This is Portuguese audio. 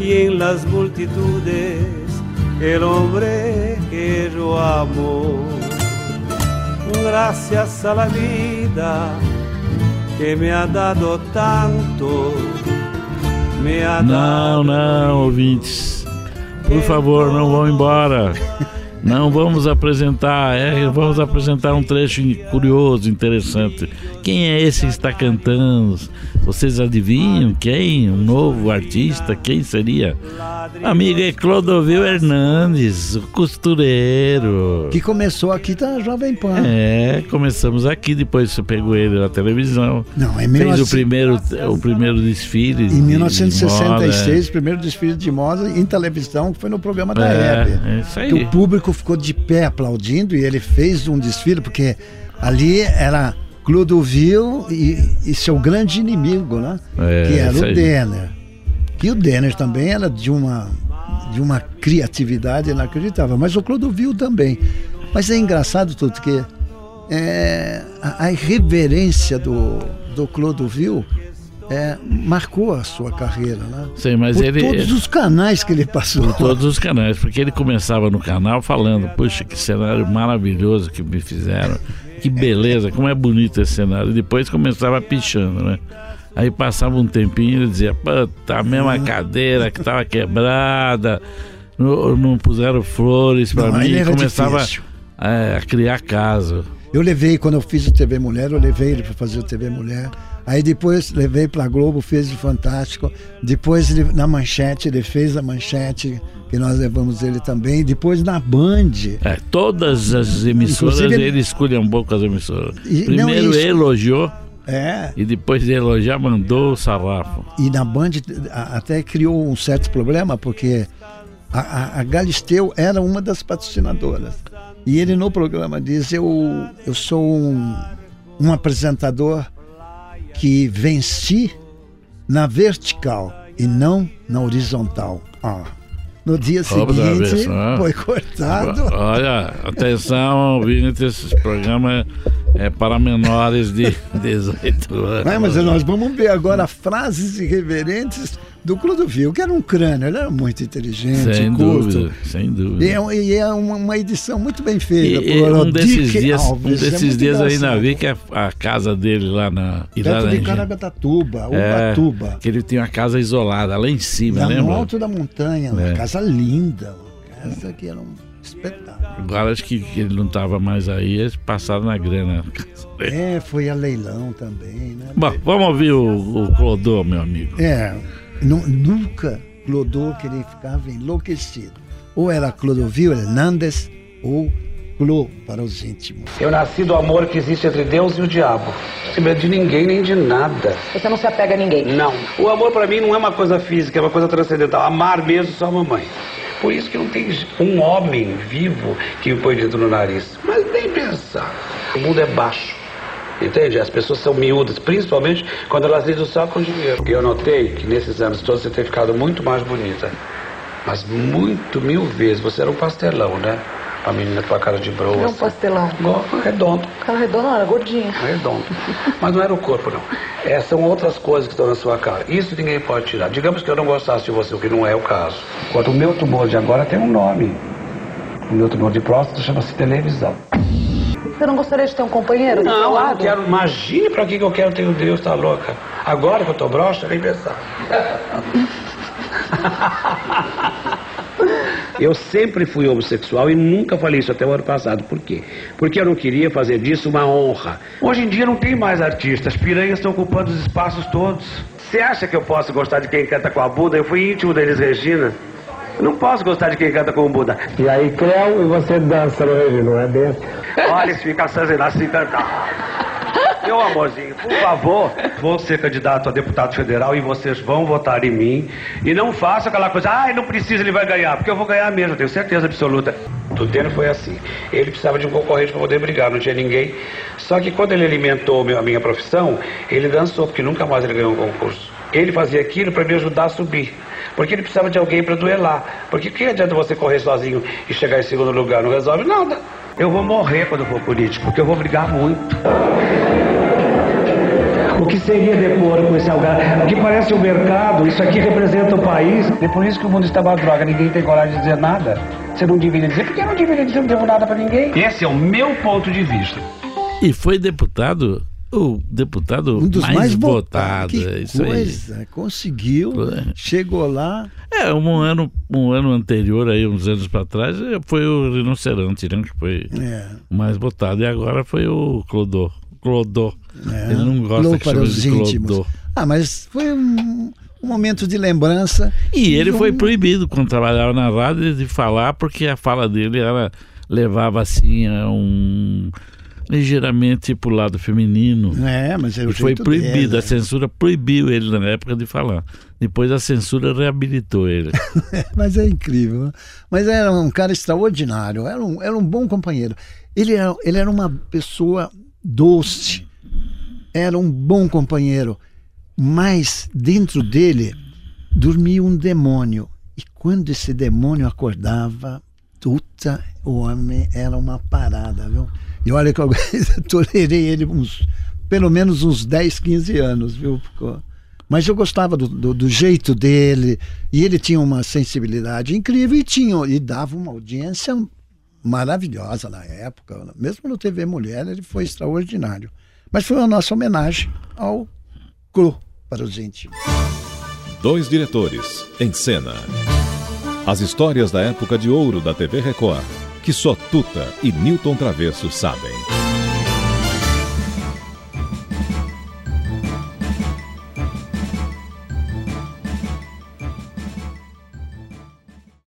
y en las multitudes el hombre que yo amo. Gracias a la vida que me ha dado tanto, me ha Não, dado. não, ouvintes. Por favor, não vão embora. Não vamos apresentar, é, vamos apresentar um trecho curioso, interessante. Quem é esse que está cantando? Vocês adivinham quem? Um novo artista? Quem seria? Amigo, é Clodovil Hernandes, o costureiro. Que começou aqui da Jovem Pan. É, começamos aqui, depois você pegou ele na televisão. Não, em Fez 19... o primeiro, o primeiro desfile. de- Em de 1966, moda. o primeiro desfile de moda em televisão, que foi no programa da É, Hebe. é isso aí. Que o público ficou de pé aplaudindo e ele fez um desfile, porque ali era Clodovil e, e seu grande inimigo, né? É, que era o. Denner. E o Denner também era de uma, de uma criatividade inacreditável, mas o Clodovil também. Mas é engraçado tudo que é, a, a irreverência do, do Clodovil é, marcou a sua carreira, né? Sei, mas Por ele. todos os canais que ele passou. Por todos os canais, porque ele começava no canal falando, puxa, que cenário maravilhoso que me fizeram, que beleza, como é bonito esse cenário. E depois começava pichando, né? Aí passava um tempinho e ele dizia, puta, a mesma Uhum. cadeira que estava quebrada, não, não puseram flores para mim, e começava difícil. é, a criar caso. Eu levei, quando eu fiz o TV Mulher, eu levei ele para fazer o TV Mulher. Aí depois levei para Globo, fez o Fantástico. Depois ele, na Manchete, ele fez a Manchete, que nós levamos ele também. Depois na Band. É, todas as emissoras, Inclusive, ele, escolhia um pouco as emissoras. E- não, Primeiro isso- elogiou É, e depois de elogiar mandou o sarrafo. e na Band a- até criou um certo problema, porque a, a, a Galisteu era uma das patrocinadoras. E ele no programa diz, eu, eu sou um, um apresentador que venci na vertical e não na horizontal. Ah, no dia seguinte ah. foi cortado. Olha, atenção, ouvinte, esse programa é para menores de 18 anos. Não, mas nós vamos ver agora frases irreverentes do Clodovil, que era um crânio, ele era muito inteligente, Sem culto. dúvida, sem dúvida. E é, e é uma, uma edição muito bem feita e por um desses dias, um Alves. é desses muito dias eu ainda engraçado. vi que a, a casa dele lá na Perto de Caraguatatuba, É, Ubatuba. que ele tinha uma casa isolada lá em cima, Lá no alto da montanha, uma É. casa linda. Uma casa que era um espetáculo. Agora acho que ele não estava mais aí, eles passaram na grana. É, foi a leilão também, né? Bom, vamos ouvir o, o Clodô, meu amigo. É, nu- nunca Clodô que ele ficava enlouquecido. Ou era Clodovil Hernandes ou Clô para os íntimos. Eu nasci do amor que existe entre Deus e o diabo. Não se medo de ninguém nem de nada. Você não se apega a ninguém. Não. O amor pra mim não é uma coisa física, é uma coisa transcendental. Amar mesmo só a mamãe. Por isso que não tem um homem vivo que me põe dentro no nariz. Mas nem pensar. O mundo é baixo. Entende? As pessoas são miúdas, principalmente quando elas lidam só com dinheiro. E eu notei que nesses anos todos você tem ficado muito mais bonita. Mas muito, mil vezes. Você era um pastelão, né? A menina com a cara de broa. Não um assim. pastelão. Igual, redondo. Cara redondo não, era gordinha. Redondo. Mas não era o corpo, não. É, são outras coisas que estão na sua cara. Isso ninguém pode tirar. Digamos que eu não gostasse de você, o que não é o caso. Enquanto o meu tumor de agora tem um nome. O meu tumor de próstata chama-se televisão. Você não gostaria de ter um companheiro Não, eu não quero. Imagine pra que que eu quero ter um Deus, tá louca? Agora que eu tô broxa, nem pensar. Eu sempre fui homossexual e nunca falei isso até o ano passado. Por quê? Porque eu não queria fazer disso uma honra. Hoje em dia não tem mais artistas, piranhas estão ocupando os espaços todos. Você acha que eu posso gostar de quem canta com a Buda? Eu fui íntimo deles, Regina. Eu não posso gostar de quem canta com o Buda. E aí, Creu, e você dança no Regina, não é bem? Olha, se fica assim cantar. Meu amorzinho, por favor, vou ser candidato a deputado federal e vocês vão votar em mim. E não faça aquela coisa, ai, não precisa, ele vai ganhar, porque eu vou ganhar mesmo, tenho certeza absoluta. Tudeno foi assim. Ele precisava de um concorrente para poder brigar, não tinha ninguém. Só que quando ele alimentou a minha profissão, ele dançou, porque nunca mais ele ganhou um concurso. Ele fazia aquilo para me ajudar a subir. Porque ele precisava de alguém para duelar. Porque que adianta você correr sozinho e chegar em segundo lugar? Não resolve nada. Eu vou morrer quando for político, porque eu vou brigar muito. O que seria depor com esse algar? O que parece o mercado, isso aqui representa o país. É por isso que o mundo está uma droga, ninguém tem coragem de dizer nada. Você não deveria dizer, porque eu não deveria dizer, eu não devo nada para ninguém. Esse é o meu ponto de vista. E foi deputado, o deputado Um dos mais, mais votado. é Que isso aí. coisa. Conseguiu. É. Chegou lá. É, um ano, um ano anterior, aí, uns anos para trás, eh, foi o Rinoceronte, né? Que foi É. o mais votado. E agora foi o Clodô. Clodô. É. Ele não gosta Falou que os de íntimos. Clodô. Ah, mas foi um, um momento de lembrança. E ele um- foi proibido quando trabalhava na rádio de falar, porque a fala dele era, levava assim a um ligeiramente pro lado feminino. É, mas é o E foi proibido, dele, a censura proibiu ele na época de falar. Depois a censura reabilitou ele. Mas é incrível. né? Mas era um cara extraordinário, era um, era um bom companheiro. Ele era, ele era uma pessoa doce, era um bom companheiro, mas dentro dele dormia um demônio. E quando esse demônio acordava, puta, o homem era uma parada, viu? E olha que eu tolerei ele uns, pelo menos uns 10, 15 anos, viu? Mas eu gostava do, do, do jeito dele, e ele tinha uma sensibilidade incrível e, tinha, e dava uma audiência maravilhosa na época. Mesmo no TV Mulher, ele foi extraordinário. Mas foi a nossa homenagem ao Cru para os íntimos. Dois diretores em cena. As histórias da época de ouro da TV Record, que só Tuta e Newton Travesso sabem.